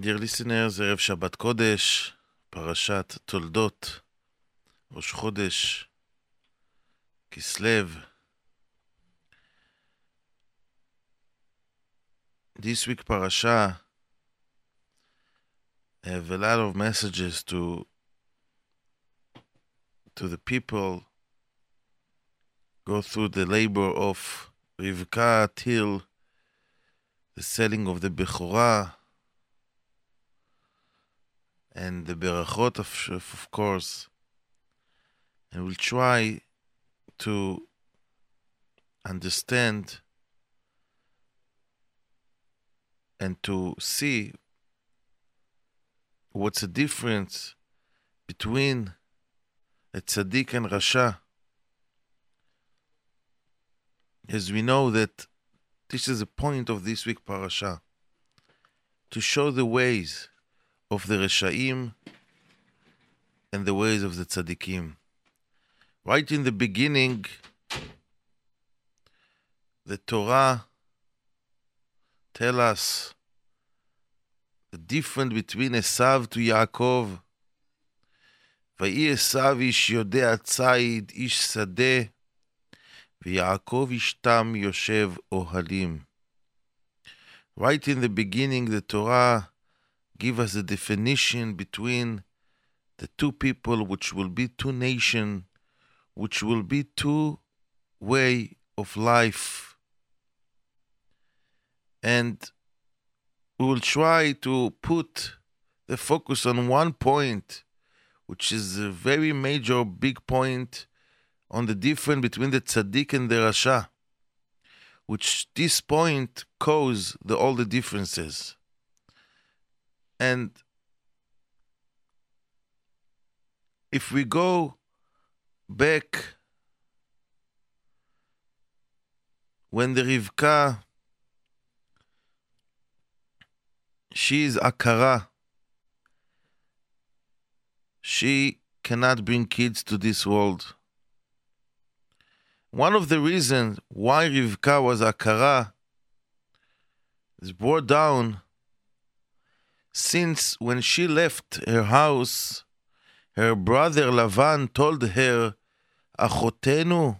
Dear listeners, ערב שבת קודש, פרשת תולדות, ראש חודש, כסלו. This week parasha have a lot of messages to to the people go through the labor of Rivka till the selling of the Bechorah and the Berachot, of, of course. And we'll try to understand and to see what's the difference between a tzaddik and rasha. As we know that this is the point of this week parasha, to show the ways of the reshaim and the ways of the tzaddikim. Right in the beginning, the Torah tell us the difference between Esav to Yaakov. ויהי עשיו איש יודע ציד, איש שדה, ויעקב איש תם יושב אוהלים. Right in the beginning, the Torah give us a definition between the two people, which will be two nation, which will be two way of life. And we will try to put the focus on one point, which is a very major, big point on the difference between the tzaddik and the rasha, which this point cause the, all the differences. And if we go back when the Rivka, she is Akara, she cannot bring kids to this world. One of the reasons why Rivka was Akara is brought down since when she left her house, her brother Lavan told her, Achotenu,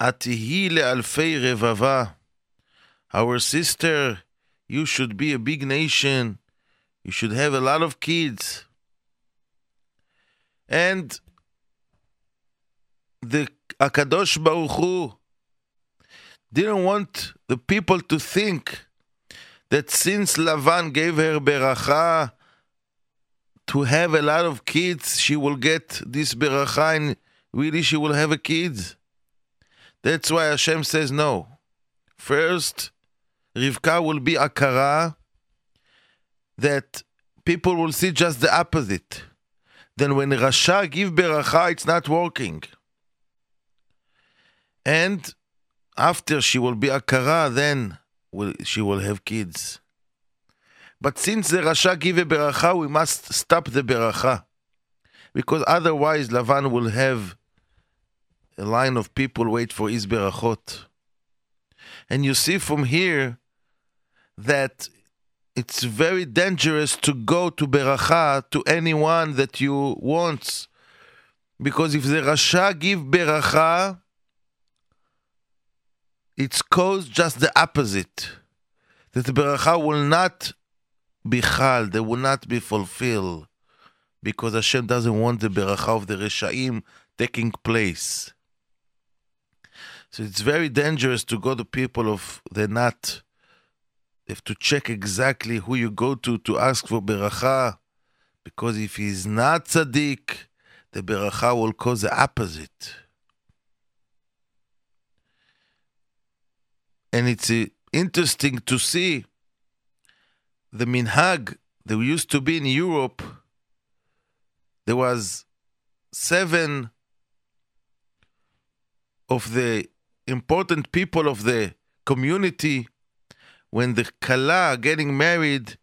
atihi le'alfei revava. Our sister, you should be a big nation. You should have a lot of kids. And the Akadosh Baruch Hu didn't want the people to think that since Lavan gave her beracha to have a lot of kids, she will get this beracha and really she will have a kid. That's why Hashem says no. First, Rivka will be akara that people will see just the opposite. Then when Rasha give beracha, it's not working. And after she will be akara, then will, she will have kids. But since the Rasha give a beracha, we must stop the beracha. Because otherwise Lavan will have a line of people wait for his berachot. And you see from here that it's very dangerous to go to beracha to anyone that you want. Because if the Rasha give beracha, it's caused just the opposite. That the beracha will not be chal, they will not be fulfilled. Because Hashem doesn't want the beracha of the Reshaim taking place. So it's very dangerous to go to people of the not. You have to check exactly who you go to to ask for beracha. Because if he's not tzaddik, the beracha will cause the opposite. And it's uh, interesting to see the minhag that used to be in Europe. There was seven of the important people of the community when the kala getting married.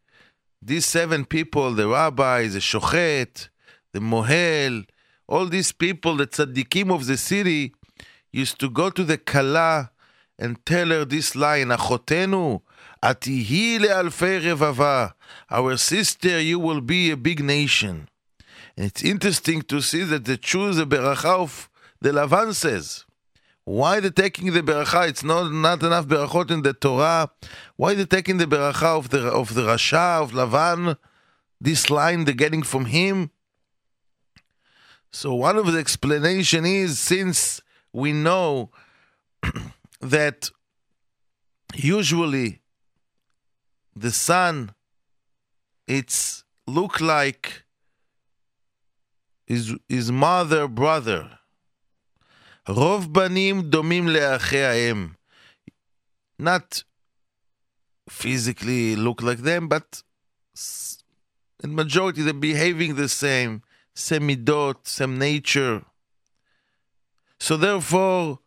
These seven people, the rabbis, the shochet, the mohel, all these people, the tzaddikim of the city, used to go to the kala and tell her this line, Achotenu, Atihi le'alfei revava. Our sister, you will be a big nation. And it's interesting to see that they choose a beracha of the Lavan says. Why they taking the beracha? It's not, not enough berachot in the Torah. Why they taking the beracha of the of the Rasha of Lavan? This line they're getting from him. So one of the explanation is since we know that usually the son it's look like his, his mother brother. Rov banim domim לאחי Not physically look like them, but in majority they're behaving the same, same idot, same nature. So therefore,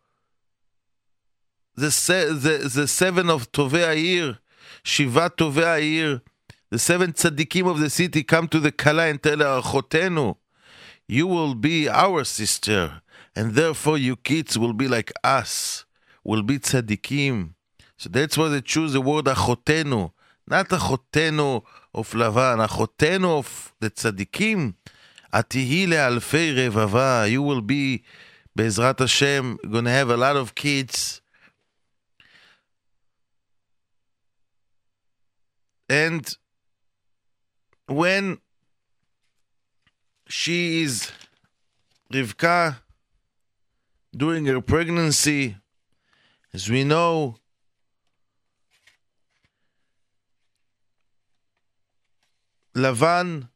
the, the, seven of Tovei Ha'ir, Shiva Tovei Ha'ir, the seven tzaddikim of the city come to the Kala and tell her, you will be our sister and therefore you kids will be like us, will be tzaddikim. So that's why they choose the word achotenu, not achotenu of Lavan, achotenu of the tzaddikim. Atihi le'alfei revava, you will be, Bezrat Hashem, gonna have a lot of kids. And when she is Rivka during her pregnancy. As we know, Lavan,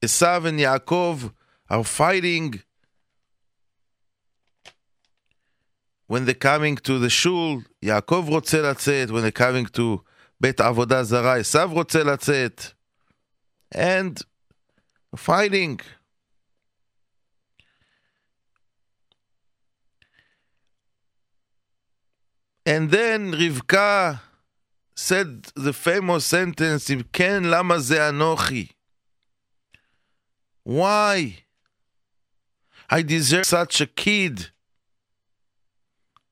Esav, and Yaakov are fighting when they're coming to the shul. Yaakov רוצה לצאת, when they're coming to בית עבודה זרה, עשיו רוצה לצאת. And fighting. And then Rivka said the famous sentence, אם כן, למה זה אנוכי? Why? I deserve such a kid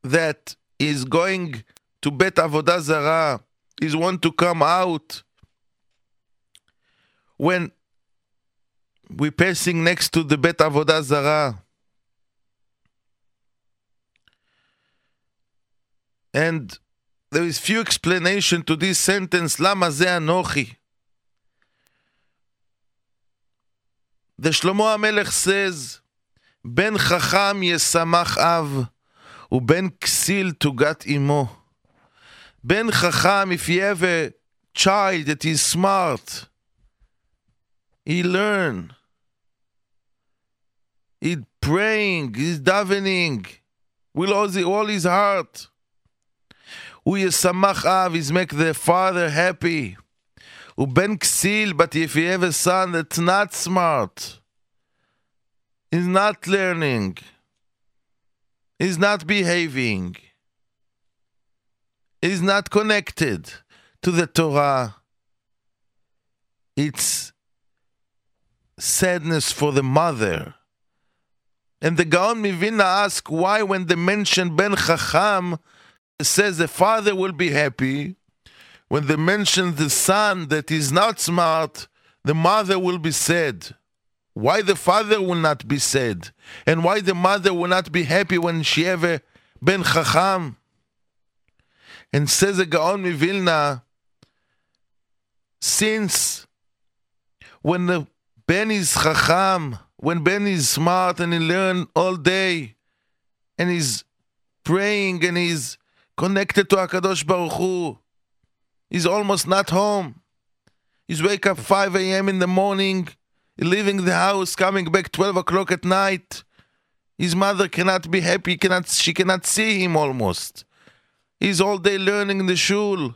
that is going to Bet Avodah Zarah, is one to come out when we're passing next to the Bet Avodah Zara, And there is few explanation to this sentence, Lama ze anochi. The Shlomo HaMelech says, Ben chacham yesamach av, uben ksil tugat imo. Ben Chacham, if you have a child that is smart, he learn. He praying, he's davening with all, the, all his heart. Who is samach av, He's make the father happy. Who ben ksil, but if you have a son that's not smart, he's not learning, he's not behaving he's not connected to the Torah, it's sadness for the mother. And the Gaon Mivilna ask why when they mention Ben Chacham, says the father will be happy. When they mention the son that is not smart, the mother will be sad. Why the father will not be sad? And why the mother will not be happy when she have Ben Chacham? And says the Gaon Mivilna, since when the Ben is Chacham, when Ben is smart and he learn all day, and he's praying and he's connected to Akadosh Baruch Hu. He's almost not home. He's wake up 5 a.m. in the morning, leaving the house, coming back 12 o'clock at night. His mother cannot be happy, cannot, she cannot see him almost. He's all day learning in the shul.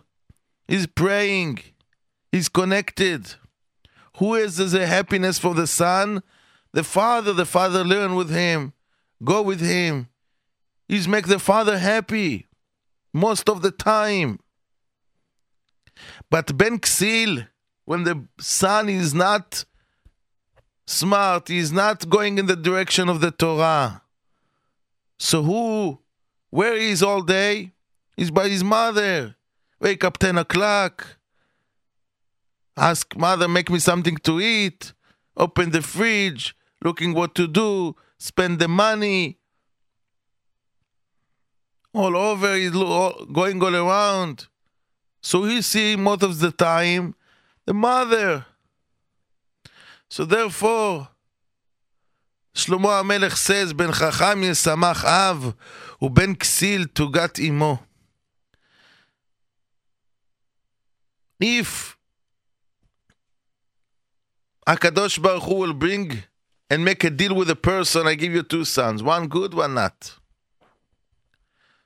He's praying. He's connected. Who is the happiness for the son? The father. The father learn with him. Go with him. He's make the father happy most of the time. But Ben Ksil, when the son is not smart, he's not going in the direction of the Torah. So who, where he is all day? He's by his mother. wake up 10 o'clock, ask mother, make me something to eat, open the fridge, looking what to do, spend the money. All over, he's going all around. So he see most of the time the mother. So therefore, Shlomo HaMelech says, Ben Chacham Yesamach Av, ובין כסיל תוגת אמו. If Akadosh Baruch Hu will bring and make a deal with a person, I give you two sons, one good, one not.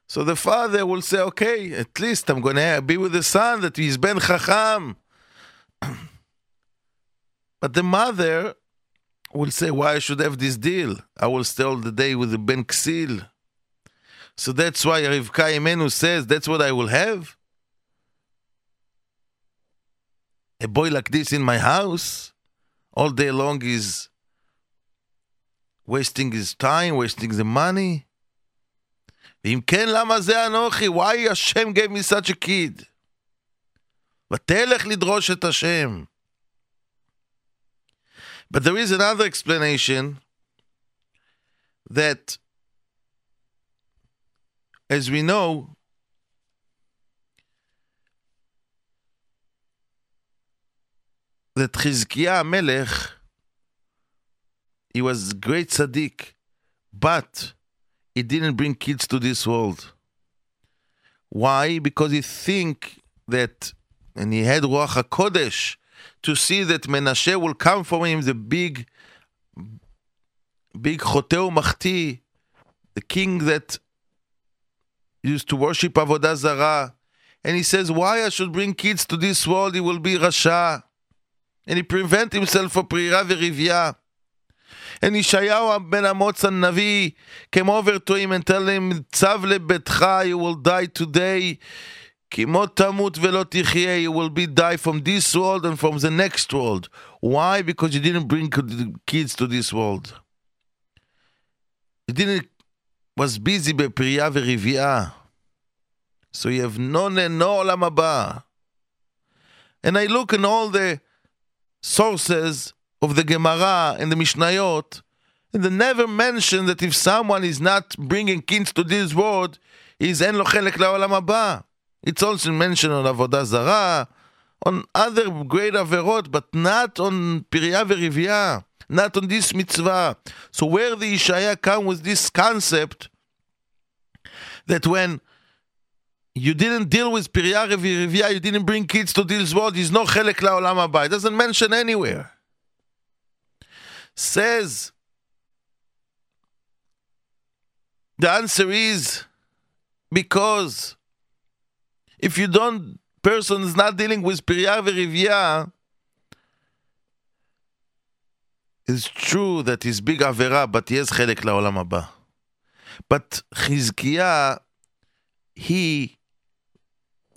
So the father will say, okay, at least I'm going to be with the son that he's Ben Chacham. but the mother will say, why I should have this deal? I will stay all the day with the Ben Ksil. So that's why Rivka Imenu says, that's what I will have? A boy like this in my house, all day long is wasting his time, wasting the money. ואם כן, למה זה אנוכי? Why Hashem gave me such a kid? ותלך לדרוש את השם. But there is another explanation that as we know, that Chizkiah Melech, he was great tzaddik, but he didn't bring kids to this world. Why? Because he think that, and he had Ruach HaKodesh, to see that Menashe will come for him, the big, big Choteu Machti, the king that used to worship Avodah Zarah. And he says, Why I should bring kids to this world? He will be Rasha And he prevent himself for Prira Verivya. And Yeshayahu ben Amotz Navi came over to him and tell him, Tzav lebetcha, you will die today. כי מות תמות ולא תחיה, you will be die from this world and from the next world. Why? Because you didn't bring kids to this world. You didn't was busy בפרייה ורבייה. So you have no, no עולם הבא. And I look in all the sources of the Gemara and the Mishnayot, and they never mention that if someone is not bringing kids to this world, he's en lo chelek la'olam haba. It's also mentioned on Avodah zara, on other great averot, but not on Piriyah v'Riviyah, not on this mitzvah. So where the Ishaya come with this concept that when you didn't deal with Pirya Rivia, you didn't bring kids to this world, is no chelek la'olam haba. It doesn't mention anywhere. Says, the answer is because if you don't, person is not dealing with Pirya Rivia, it's true that he's big avera, but he has chelek la'olam haba. But Chizkiah, he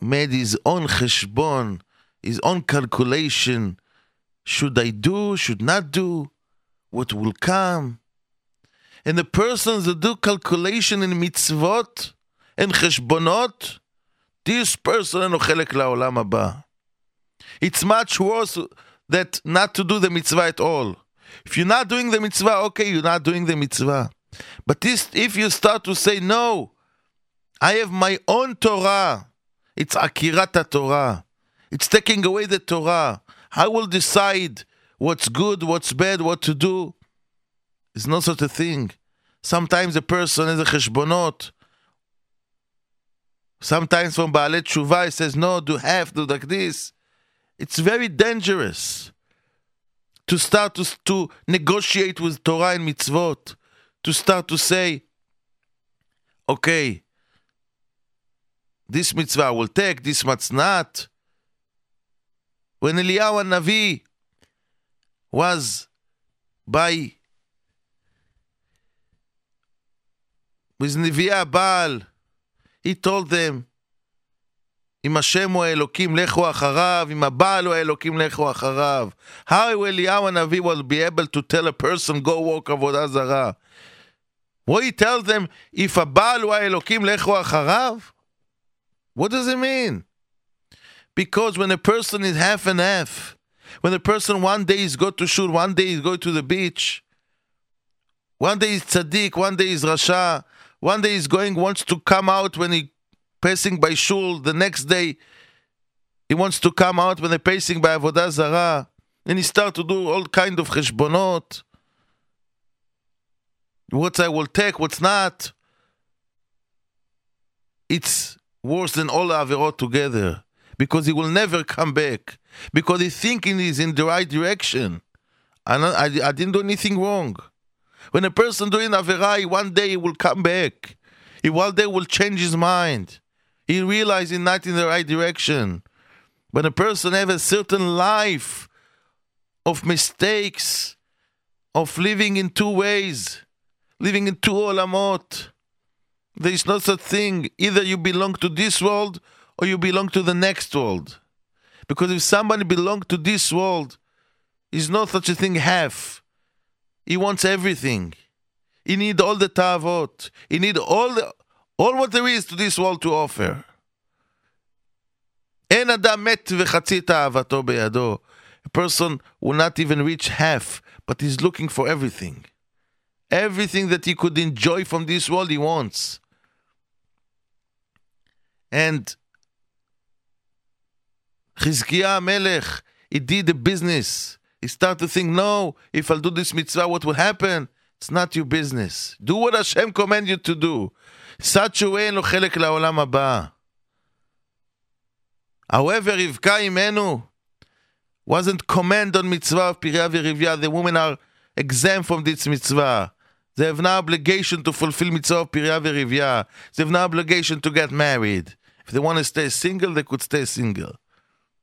made his own cheshbon, his own calculation. Should I do? Should not do? What will come? And the persons that do calculation in mitzvot and cheshbonot, this person אינו חלק לעולם הבא. It's much worse that not to do the mitzvah at all. If you're not doing the mitzvah, okay, you're not doing the mitzvah. But this, if you start to say, no, I have my own Torah, it's Akirat Torah. It's taking away the Torah. I will decide what's good, what's bad, what to do. It's not such a thing. Sometimes a person has a cheshbonot. Sometimes from Baalet Tshuva, he says, no, do have, do like this. It's very dangerous to start to, to negotiate with Torah and mitzvot, to start to say, okay, this mitzvah I will take, this must not. When Eliyahu Navi was by with Neviah Baal, he told them, אם השם הוא האלוקים, לכו אחריו, אם הבעל הוא האלוקים, לכו אחריו. How will Eliyahu Navi will be able to tell a person, go walk עבודה זרה? What he tells them, if הבעל הוא האלוקים, לכו אחריו? What does it mean? Because when a person is half and half, when a person one day is go to shul, one day is go to the beach, one day is tzaddik, one day is rasha, one day is going wants to come out when he passing by shul, the next day he wants to come out when they're passing by avodah zarah, and he start to do all kind of cheshbonot. What I will take, what's not. It's worse than all averot together because he will never come back because he's thinking he's in the right direction. I, I, I didn't do anything wrong. When a person doing Averah, one day he will come back. He one day will change his mind. He realizes he's not in the right direction. When a person have a certain life of mistakes, of living in two ways, living in two olamot, there is no such thing. Either you belong to this world or you belong to the next world. Because if somebody belongs to this world, is no such a thing half. He wants everything. He need all the tavot. He need all the all what there is to this world to offer. אין אדם מת וחצי תאוותו בידו. A person will not even reach half, but he's looking for everything. Everything that he could enjoy from this world, he wants. And Chizkiah Melech, he did the business. He started to think, no, if I'll do this mitzvah, what will happen? It's not your business. Do what Hashem command you to do. Such a way אין לו חלק לעולם הבא. However, Rivka Imenu wasn't command on mitzvah of Pirya v'Rivya. The women are exempt from this mitzvah. They have no obligation to fulfill mitzvah of Pirya v'Rivya. They have no obligation to get married. If they want to stay single, they could stay single.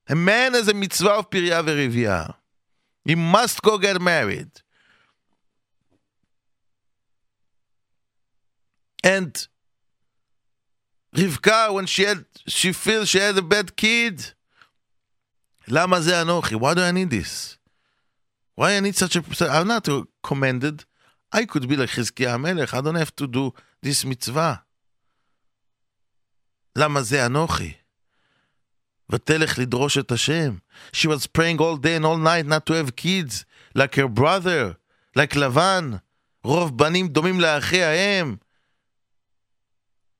A man has a mitzvah of Pirya Verivya. He must go get married. And Rivka, when she had, she feels she had a bad kid. Lama ze anochi? Why do I need this? Why I need such a? I'm not commended. I could be like chizkiyah Melech. I don't have to do this mitzvah. למה זה אנוכי? ותלך לדרוש את השם. She was praying all day and all night not to have kids, like her brother, like לבן. רוב בנים דומים לאחי האם.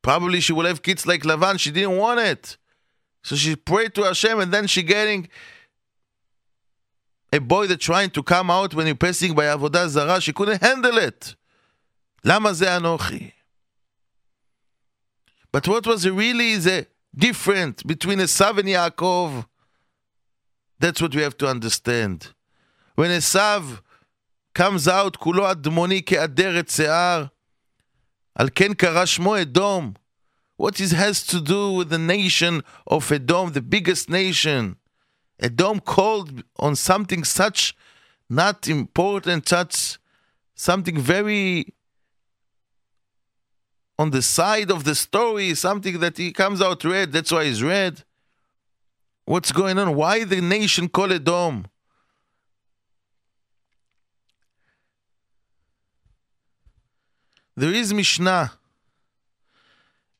Probably she will have kids like Lavan. She didn't want it. So she prayed to Hashem and then she getting a boy that's trying to come out when you're passing by Avodah Zarah. She couldn't handle it. למה זה אנוכי? But what was really the difference between Esav and Yaakov? That's what we have to understand. When Esav comes out, כולו אדמוני כאדרת שיער, על כן קרא שמו אדום. What it has to do with the nation of Edom, the biggest nation. Edom called on something such not important, such something very on the side of the story, something that he comes out red, that's why he's red. What's going on? Why the nation called Edom? There is Mishnah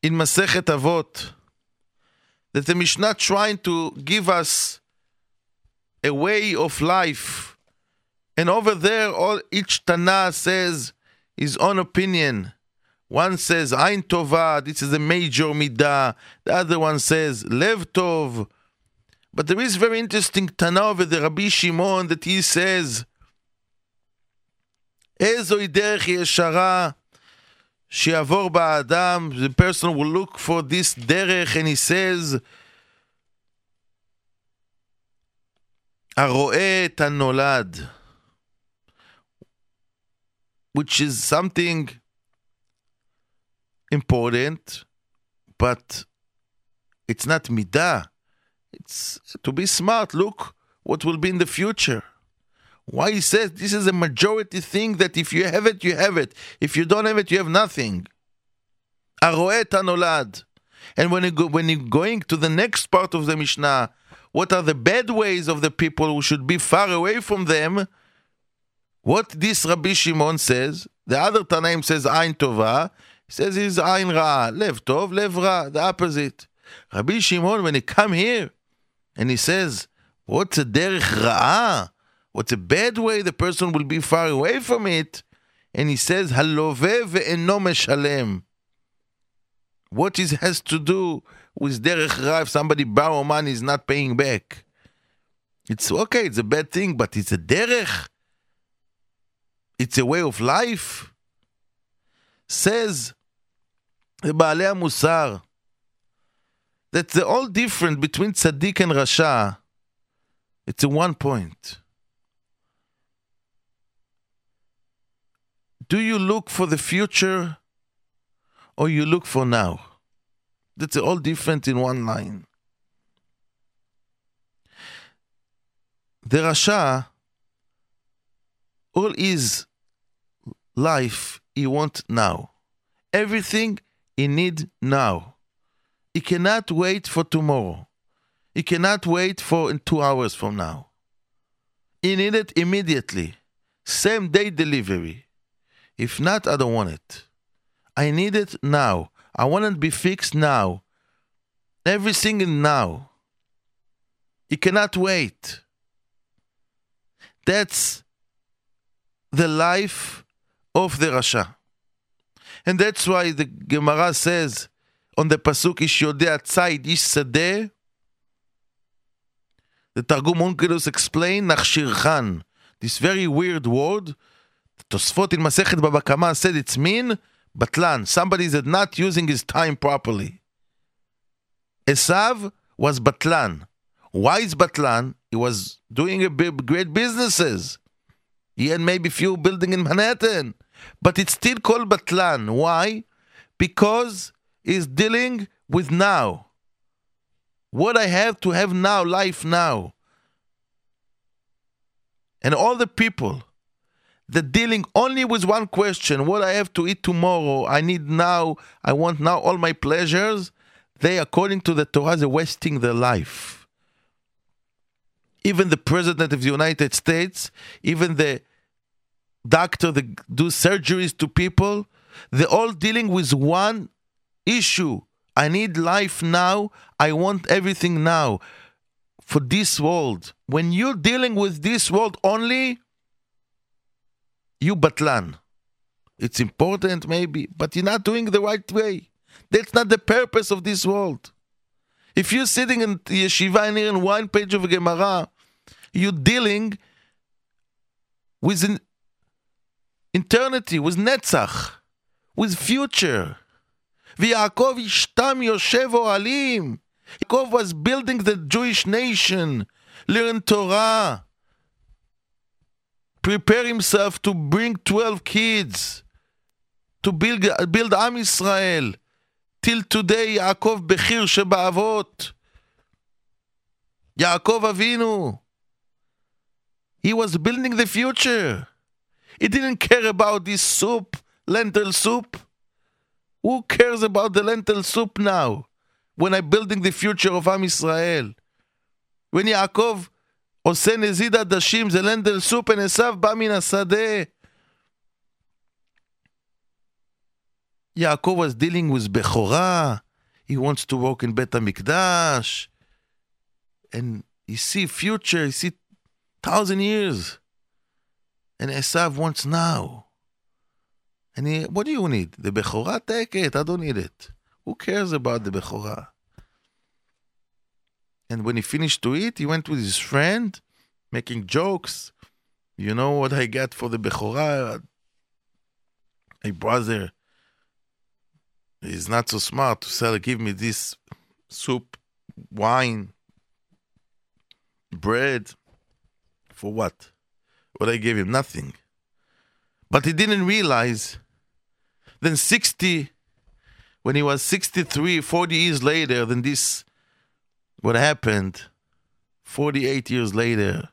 in Masechet Avot that the Mishnah trying to give us a way of life. And over there, all each Tana says his own opinion. One says Ein Tova, this is a major midah. The other one says Lev Tov. But there is very interesting Tana the Rabbi Shimon that he says, Ezoi derech yeshara shiavor ba'adam. The person will look for this derech and he says, "Aroet tanolad, which is something important, but it's not midah. It's to be smart. Look what will be in the future. Why he says this is a majority thing that if you have it, you have it. If you don't have it, you have nothing. Aroet anolad. And when you go, when you're going to the next part of the Mishnah, what are the bad ways of the people who should be far away from them? What this Rabbi Shimon says, the other Tanaim says Ein Tova, he says he's Ein Ra, Lev Tov, Lev Ra, the opposite. Rabbi Shimon, when he come here, And he says, What's a derech ra'ah? What's a bad way the person will be far away from it? And he says, Halove ve'eno meshalem. What it has to do with derech ra'ah if somebody borrow money is not paying back? It's okay, it's a bad thing, but it's a derech. It's a way of life. Says the Baalei Musar that the all different between tzaddik and rasha, it's a one point. Do you look for the future or you look for now? That's all different in one line. The rasha, all his life he want now. Everything he need now. He cannot wait for tomorrow. He cannot wait for two hours from now. He need it immediately. Same day delivery. If not, I don't want it. I need it now. I want it to be fixed now. Everything is now. He cannot wait. That's the life of the Rasha. And that's why the Gemara says on the Pasuk, Ish Yodea Tzayid Ish Sadeh, the Targum Onkelos explain, Nachshirchan, this very weird word, Tosfot in Masechet Baba Kama said it's mean Batlan, somebody that not using his time properly. Esav was Batlan. Why is Batlan? He was doing a big, great businesses. He had maybe few building in Manhattan, but it's still called Batlan. Why? Because he's dealing with now. What I have to have now, life now. And all the people that dealing only with one question, what I have to eat tomorrow, I need now, I want now all my pleasures, they, according to the Torah, are wasting their life. Even the President of the United States, even the doctor that do surgeries to people, they're all dealing with one issue. I need life now. I want everything now for this world. When you're dealing with this world only, you batlan. It's important, maybe, but you're not doing the right way. That's not the purpose of this world. If you're sitting in yeshiva and hearing one page of Gemara, you're dealing with an eternity, with Netzach, with future. Yaakov Ishtam Yoshev Oalim. Yaakov was building the Jewish nation, learn Torah, prepare himself to bring 12 kids, to build, build Am Israel. Till today, Yaakov Bechir Shebaavot. Yaakov Avinu. He was building the future. He didn't care about this soup, lentil soup. Who cares about the lentil soup now? When I'm building the future of Am Israel. When Yaakov עושה נזיד עדשים, זה לנדל סופ, עשיו בא מן השדה. Yaakov was dealing with Bechorah. He wants to walk in Bet HaMikdash. And you see future, you see thousand years. And Esav wants now. And he, what do you need? The Bechorah? Take it. I don't need it. Who cares about the Bechorah? And when he finished to eat, he went with his friend, making jokes. You know what I got for the Bechorah? A brother is not so smart to sell, give me this soup, wine, bread. For what? What I gave him? Nothing. But he didn't realize. Then 60, when he was 63, 40 years later, then this what happened 48 years later,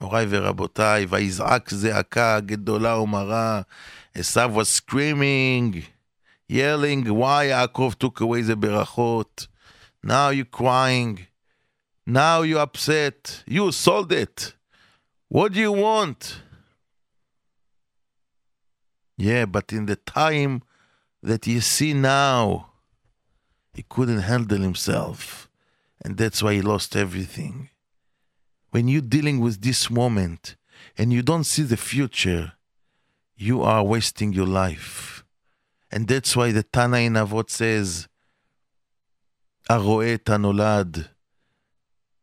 מוריי ורבותיי, ויזעק זעקה גדולה ומרה, עשיו was screaming, yelling, why Yaakov took away the berachot. Now you're crying. Now you're upset. You sold it. What do you want? Yeah, but in the time that you see now, he couldn't handle himself. And that's why he lost everything. When you're dealing with this moment and you don't see the future, you are wasting your life. And that's why the Tana in Avot says, Aroe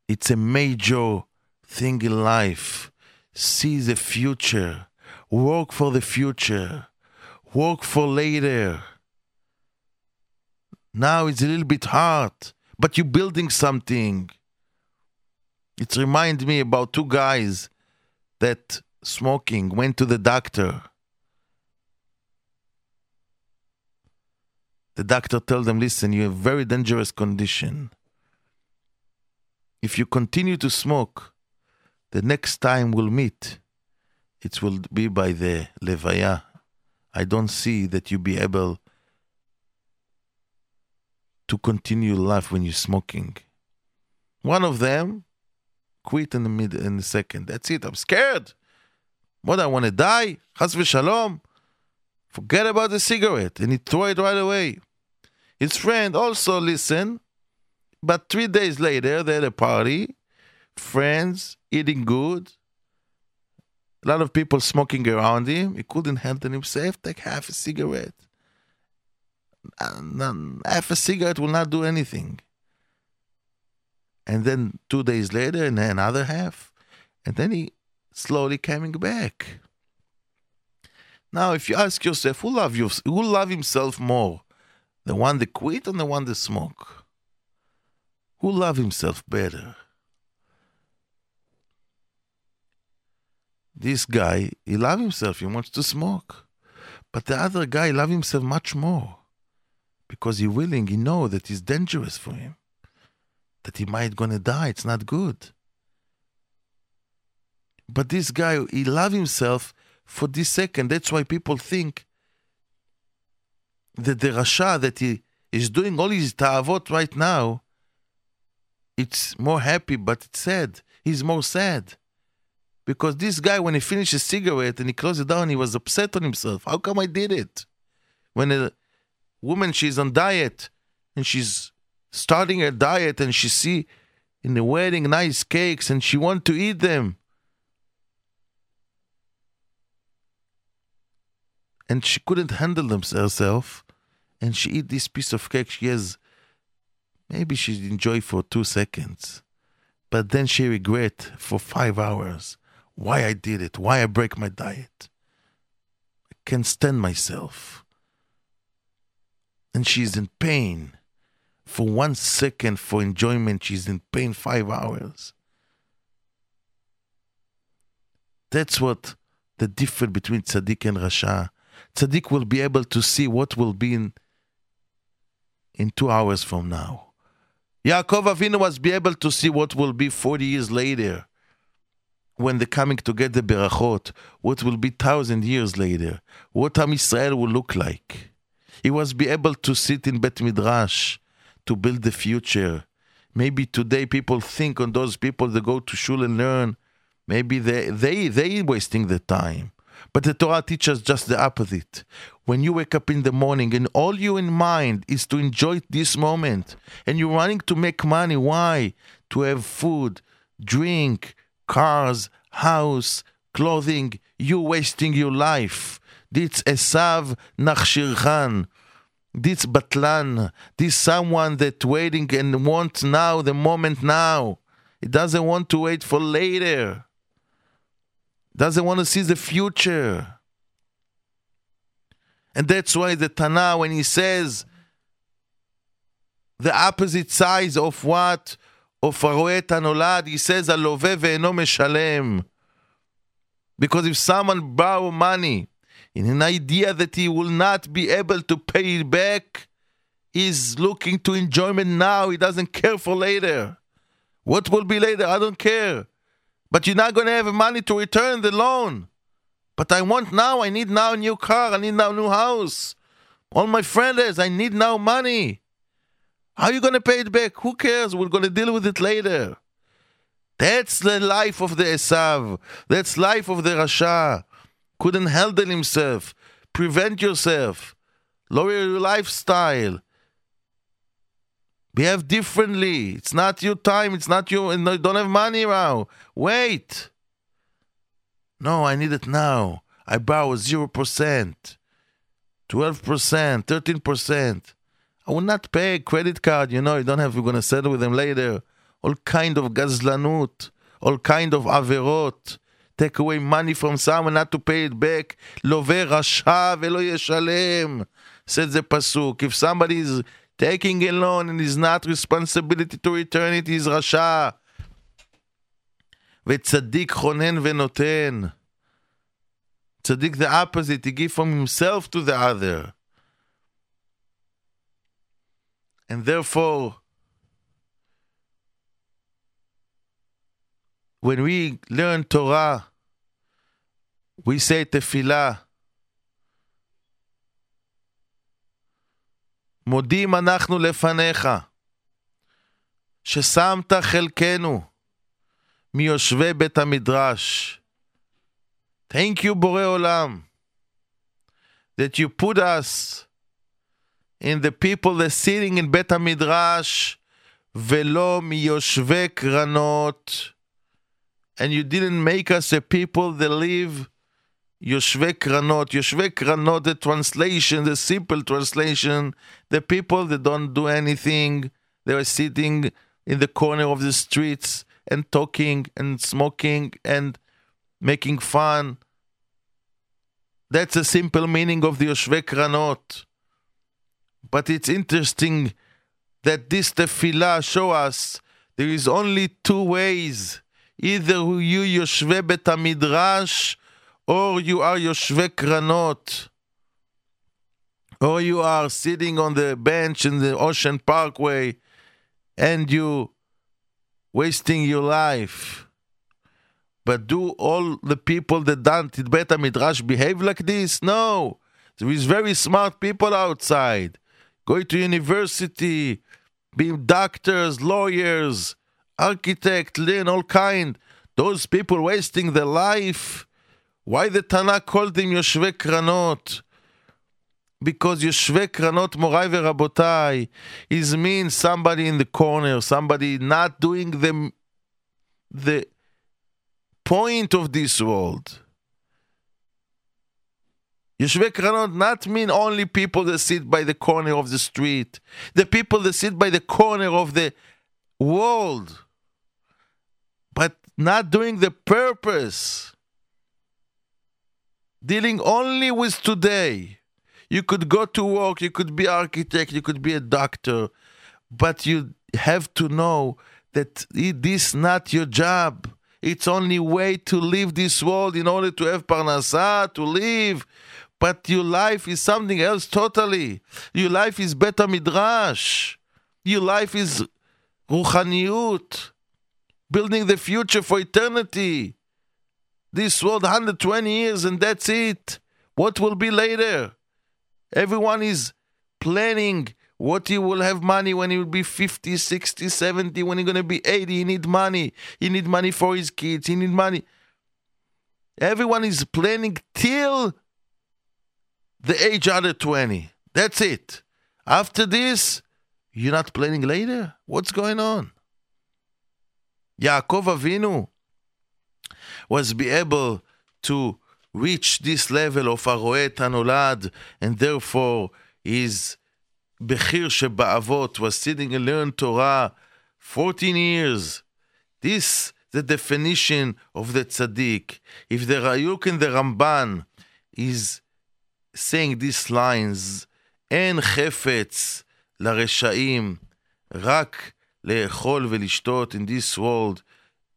It's a major thing in life See the future. Work for the future. Work for later. Now it's a little bit hard, but you're building something. It reminds me about two guys that smoking went to the doctor. The doctor told them, listen, you have a very dangerous condition. If you continue to smoke, the next time we'll meet, it will be by the levaya. I don't see that you'll be able to continue life when you're smoking. One of them quit in the mid in the second. That's it. I'm scared. What I want to die? Chas v'shalom. Forget about the cigarette, and he threw it right away. His friend also listened, but three days later they had a party, friends eating good, a lot of people smoking around him. He couldn't handle himself. Take half a cigarette half a cigarette will not do anything. And then two days later, and another half, and then he slowly coming back. Now, if you ask yourself, who love you, who love himself more, the one that quit or the one that smoke? Who love himself better? This guy, he love himself. He wants to smoke, but the other guy love himself much more because he willing, he know that it's dangerous for him, that he might gonna die. It's not good. But this guy, he love himself for this second. That's why people think that the Rasha that he is doing all his ta'avot right now, it's more happy, but it's sad. He's more sad. Because this guy, when he finished his cigarette and he closed it down, he was upset on himself. How come I did it? When a, woman she's on diet and she's starting her diet and she see in the wedding nice cakes and she want to eat them and she couldn't handle them herself and she eat this piece of cake she has maybe she enjoy for two seconds but then she regret for five hours why i did it why i break my diet i can't stand myself and she's in pain. For one second, for enjoyment, she's in pain five hours. That's what the difference between tzaddik and rasha. Tzaddik will be able to see what will be in, in two hours from now. Yaakov Avinu was be able to see what will be 40 years later when they're coming to get the berachot, what will be thousand years later, what Am Israel will look like. He was be able to sit in Bet Midrash to build the future. Maybe today people think on those people that go to shul and learn. Maybe they they they wasting the time. But the Torah teaches just the opposite. When you wake up in the morning and all you in mind is to enjoy this moment, and you're running to make money, why? To have food, drink, cars, house, clothing. You're wasting your life. This Esav Nachshirchan. This Batlan. This someone that waiting and wants now, the moment now. He doesn't want to wait for later. Doesn't want to see the future. And that's why the Tana, when he says the opposite sides of what? Of הרואה את he says הלווה ואינו משלם. Because if someone borrow money in an idea that he will not be able to pay it back, he's looking to enjoyment now. He doesn't care for later. What will be later? I don't care. But you're not going to have money to return the loan. But I want now. I need now a new car. I need now a new house. All my friends, I need now money. How are you going to pay it back? Who cares? We're going to deal with it later. That's the life of the Esav. That's life of the Rasha couldn't handle himself. Prevent yourself. Lower your lifestyle. Behave differently. It's not your time. It's not your. You don't have money now. Wait. No, I need it now. I borrow 0%, 12%, 13%. I will not pay credit card. You know, you don't have, you're going to settle with them later. All kind of gazlanut, all kind of averot. Take away money from someone not to pay it back. לווה רשע ולא ישלם. Said the pasuk. If somebody is taking a loan and is not responsibility to return it, he's רשע. וצדיק חונן ונותן. צדיק the opposite, he give from himself to the other. And therefore, when we learn Torah, we say tefillah. מודים אנחנו לפניך, ששמת חלקנו מיושבי בית המדרש. Thank you, בורא עולם, that you put us in the people that sitting in בית המדרש ולא מיושבי קרנות. And you didn't make us a people that live yoshve kranot yoshve kranot. the translation, the simple translation, the people that don't do anything, they are sitting in the corner of the streets and talking and smoking and making fun. That's a simple meaning of the Yoshve Kranot. But it's interesting that this tefillah show us there is only two ways. Either you Yoshve Bet HaMidrash or you are Yoshve Kranot, or you are sitting on the bench in the Ocean Parkway and you wasting your life. But do all the people that done Bet Midrash behave like this? No. There is very smart people outside. Going to university, being doctors, lawyers, architects, learn all kind. Those people wasting their life why the Tana called them Yoshve Kranot? Because Yoshve Kranot, Morai Rabotai, is mean somebody in the corner, somebody not doing the, the point of this world. Yoshve Kranot not mean only people that sit by the corner of the street, the people that sit by the corner of the world, but not doing the purpose dealing only with today. You could go to work, you could be architect, you could be a doctor, but you have to know that this is not your job. It's only way to live this world in order to have parnasa, to live. But your life is something else totally. Your life is Bet midrash. Your life is ruchaniyut, building the future for eternity this world 120 years and that's it. What will be later? Everyone is planning what he will have money when he will be 50, 60, 70, when he's going to be 80. He need money. He need money for his kids. He need money. Everyone is planning till the age under 20. That's it. After this, you're not planning later? What's going on? Yaakov Avinu was be able to reach this level of Aroet Anolad, and therefore his Bechir Sheba'avot was sitting and learned Torah 14 years. This the definition of the tzaddik. If the Rayuk and the Ramban is saying these lines, אין חפץ לרשעים, רק לאכול ולשתות in this world,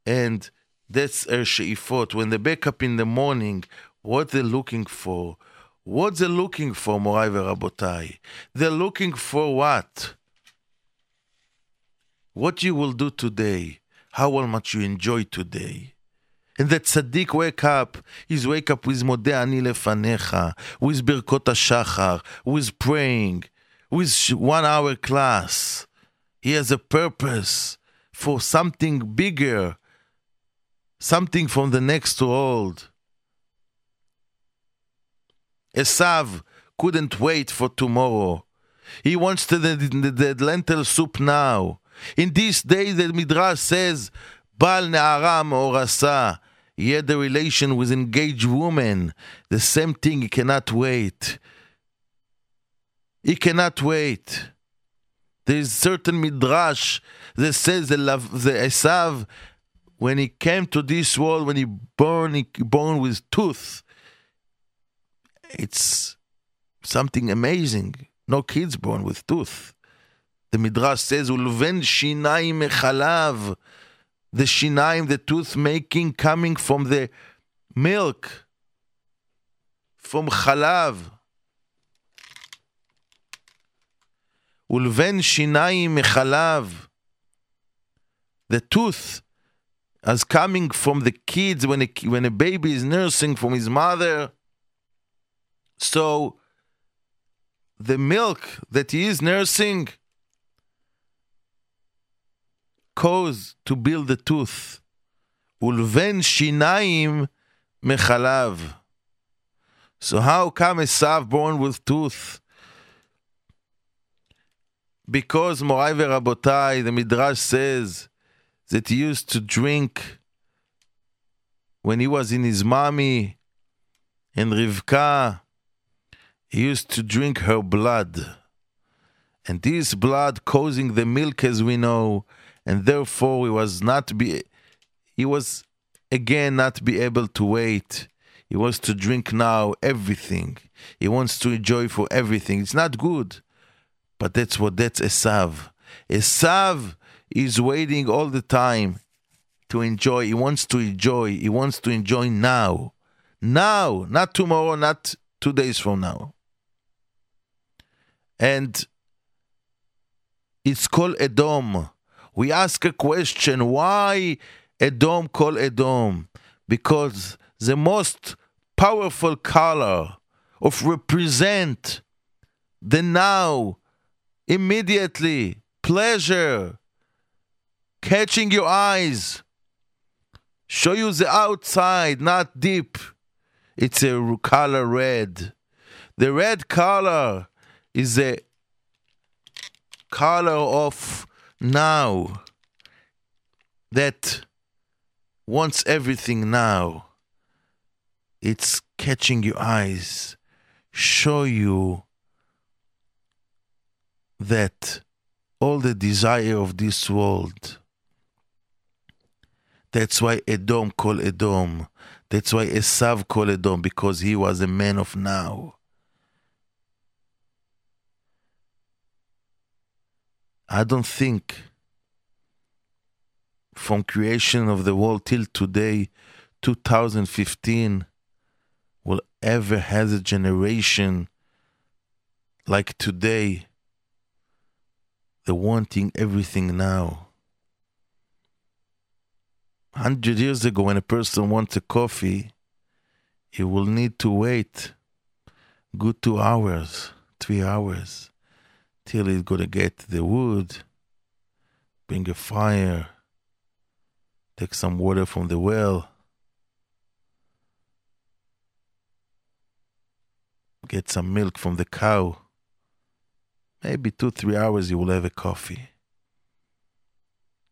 and that's a sheifot. When they wake up in the morning, what they're looking for. What they're looking for, Morai Rabotai. They're looking for what? What you will do today. How much you enjoy today. And that tzaddik wake up, he's wake up with modeh ani lefanecha, with birkot hashachar, with praying, with one hour class. He has a purpose for something bigger something from the next world. Esav couldn't wait for tomorrow. He wants the, the, the, the lentil soup now. In this day, the Midrash says, Bal Ne'ara Me'orasa. He had a relation with engaged woman. The same thing, he cannot wait. He cannot wait. There is certain midrash that says the, the Esav, when he came to this world, when he born, he born with tooth. It's something amazing. No kids born with tooth. The midrash says, "Ulven shinayim mechalav." the shinaim, the tooth making coming from the milk, from chalav. Ulven shinaim chalav. The tooth as coming from the kids when a, when a baby is nursing from his mother. So the milk that he is nursing cause to build the tooth. ולבן שיניים מחלב. So how come a Esav born with tooth? because Morai Rabotai, the Midrash says that he used to drink when he was in his mommy and Rivka, he used to drink her blood. And this blood causing the milk as we know, and therefore he was not be he was again not be able to wait. He wants to drink now everything. He wants to enjoy for everything. It's not good. But that's what that's Esav. Esav is waiting all the time to enjoy. He wants to enjoy. He wants to enjoy now. Now, not tomorrow, not two days from now. And it's called Edom. We ask a question why Edom called Edom? Because the most powerful color of represent the now immediately, pleasure, catching your eyes, show you the outside, not deep. It's a color red. The red color is a color of now that wants everything now. It's catching your eyes, show you that all the desire of this world, that's why Edom called Edom. That's why Esav called Edom, because he was a man of now. I don't think from creation of the world till today, 2015, will ever has a generation like today the wanting everything now. Hundred years ago, when a person wants a coffee, he will need to wait good two hours, three hours, till he's gonna get the wood, bring a fire, take some water from the well, get some milk from the cow. Maybe two, three hours you will have a coffee.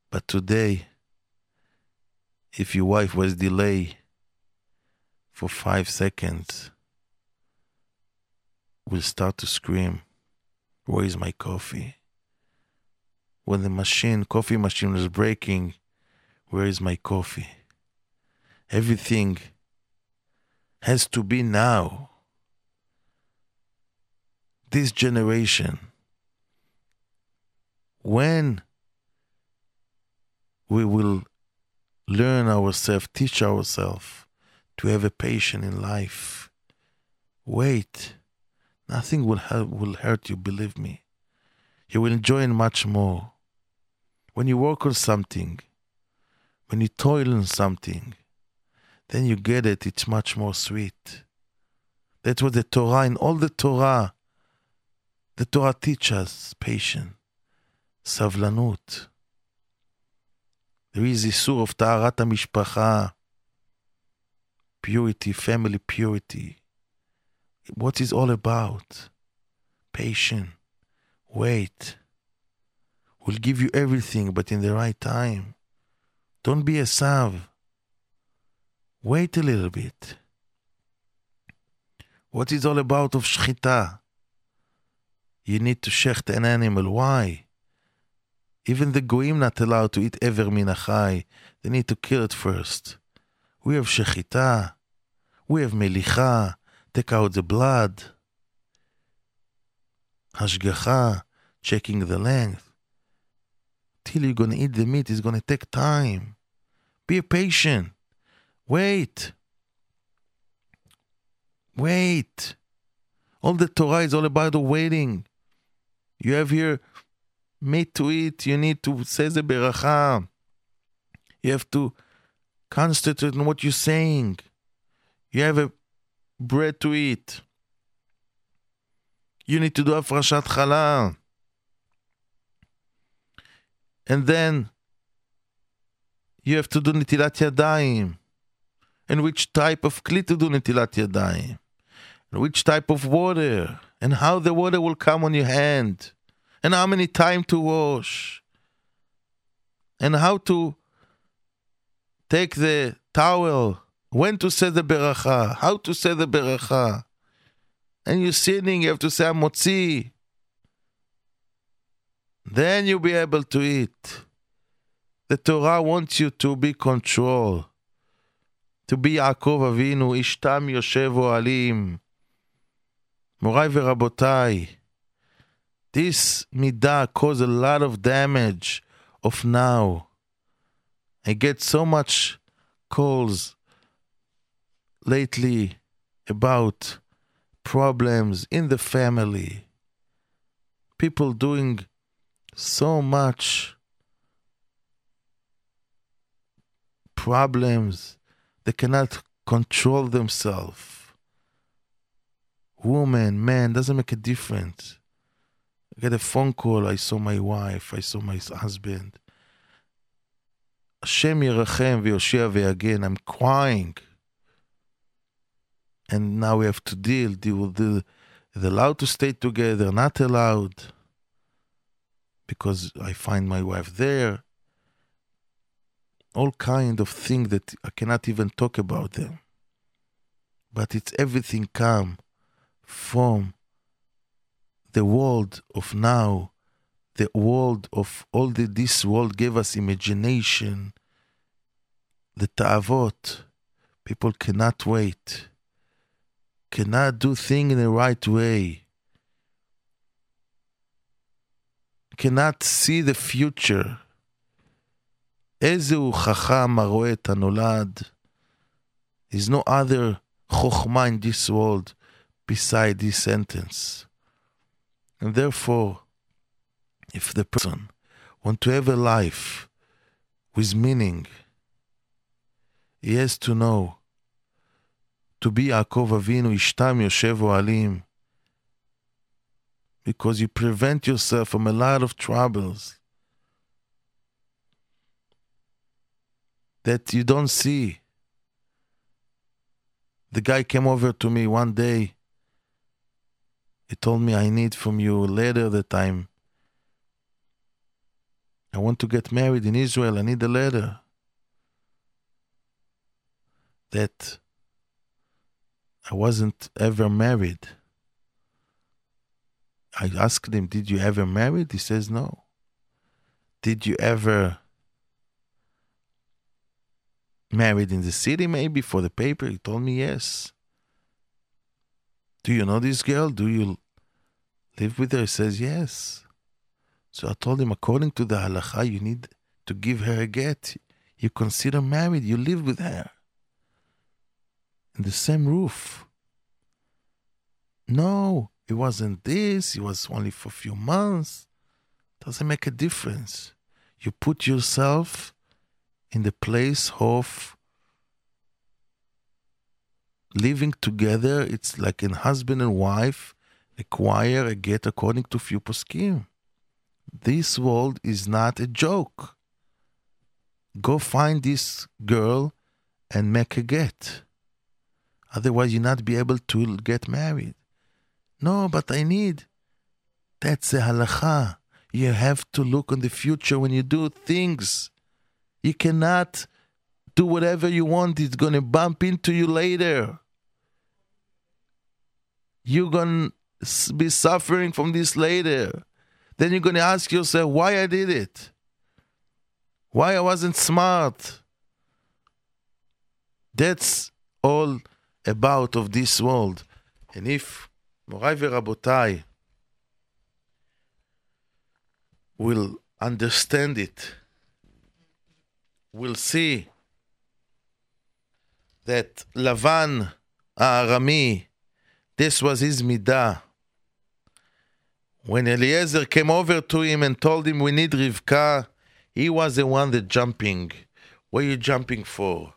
But today, if your wife was delayed for five seconds, will start to scream, Where is my coffee? When the machine, coffee machine was breaking, where is my coffee? Everything has to be now. This generation when we will learn ourselves, teach ourselves to have a patience in life, wait. Nothing will, will hurt you, believe me. You will enjoy it much more. When you work on something, when you toil on something, then you get it, it's much more sweet. That was the Torah. In all the Torah, the Torah teaches patience, savlanut. There is Isur of Taharat HaMishpacha, purity, family purity. What is all about? Patience. Wait. We'll give you everything, but in the right time. Don't be Esav. Wait a little bit. What is all about of shchita? You need to shecht an animal. Why? Even the goyim not allowed to eat ever minachai. They need to kill it first. We have shechita. We have melicha. Take out the blood. Hashgacha, checking the length. Till you're gonna eat the meat, it's gonna take time. Be patient. Wait. Wait. All the Torah is all about the waiting. You have here meat to eat. You need to say the beracha. You have to concentrate on what you're saying. You have a bread to eat. You need to do hafrashat challah. And then you have to do nitilat yadayim. And which type of kli to do nitilat yadayim. And which type of water. And how the water will come on your hand. And how many time to wash. And how to take the towel when to say the beracha, how to say the beracha. And you're sinning, you have to say a motzi. Then you'll be able to eat. The Torah wants you to be controlled. to be Yaakov Avinu, Ishtam Yoshev Alim, Morai verabotai, this midah caused a lot of damage of now. I get so much calls lately about problems in the family. People doing so much problems. They cannot control themselves. Woman, man, doesn't make a difference. I get a phone call. I saw my wife. I saw my husband. Hashem Yerachem v'Yoshia again. I'm crying. And now we have to deal. Deal with the, allowed to stay together, not allowed. Because I find my wife there. All kind of things that I cannot even talk about them. But it's everything come from the world of now, the world of all the, this world gave us imagination, the ta'avot. People cannot wait, cannot do things in the right way, cannot see the future. איזה הוא חכם הרואה את הנולד. There's no other חוכמה in this world beside this sentence. And therefore, if the person want to have a life with meaning, he has to know to be Yaakov Avinu, Ishtam Yoshev Oalim, because you prevent yourself from a lot of troubles that you don't see. The guy came over to me one day he told me I need from you a letter that I'm I want to get married in Israel. I need a letter that I wasn't ever married. I asked him, Did you ever married? He says, No. Did you ever married in the city, maybe for the paper? He told me, Yes. Do you know this girl? Do you live with her? He says, Yes. So I told him, according to the halacha, you need to give her a get. You consider married, you live with her in the same roof. No, it wasn't this, it was only for a few months. Doesn't make a difference. You put yourself in the place of living together, it's like a husband and wife acquire a get according to few poskim. This world is not a joke. Go find this girl and make a get. Otherwise, you not be able to get married. No, but I need. That's the halacha. You have to look on the future when you do things. You cannot do whatever you want, it's going to bump into you later. You're going to be suffering from this later. Then you're going to ask yourself why I did it. Why I wasn't smart. That's all about of this world. And if Morai Rabotai will understand it, will see that Lavan Arami, this was his midah. When Eliezer came over to him and told him we need Rivka, he was the one that jumping. What are you jumping for?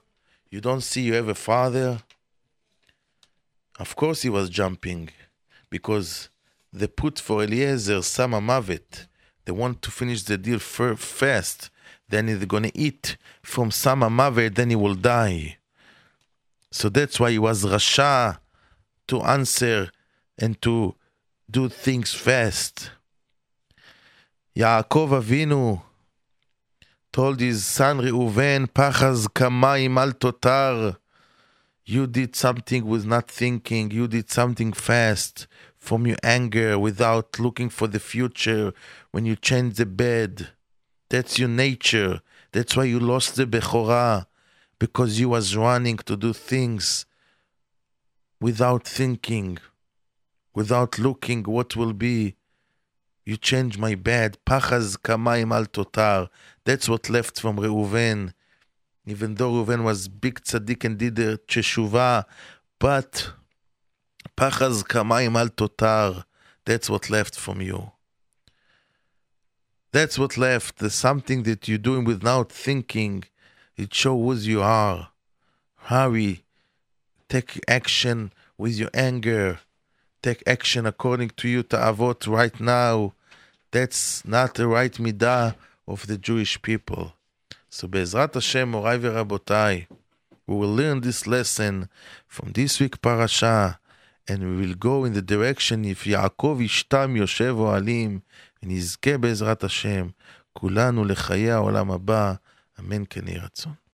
You don't see you have a father? Of course he was jumping, because they put for Eliezer Sama Mavet. They want to finish the deal fast. Then he's going to eat from Sama Mavet, then he will die. So that's why he was Rasha to answer and to do things fast. Yaakov Avinu told his son Reuven, Pachaz kamayim al totar. You did something with not thinking. You did something fast from your anger without looking for the future when you changed the bed. That's your nature. That's why you lost the Bechorah because you was running to do things without thinking, without looking what will be. You change my bed. Pachaz kamayim al totar. That's what left from Reuven. Even though Reuven was big tzaddik and did the teshuvah, but pachaz kamayim al totar. That's what left from you. That's what left. There's something that you're doing without thinking it shows who you are. Hurry. Take action with your anger. Take action according to you to avot right now. That's not the right midah of the Jewish people. So Be'ezrat Hashem, Morai Rabotai, we will learn this lesson from this week parasha, and we will go in the direction if Yaakov Ishtam Yoshev Oalim, ונזכה בעזרת השם כולנו לחיי העולם הבא. אמן כן יהי רצון.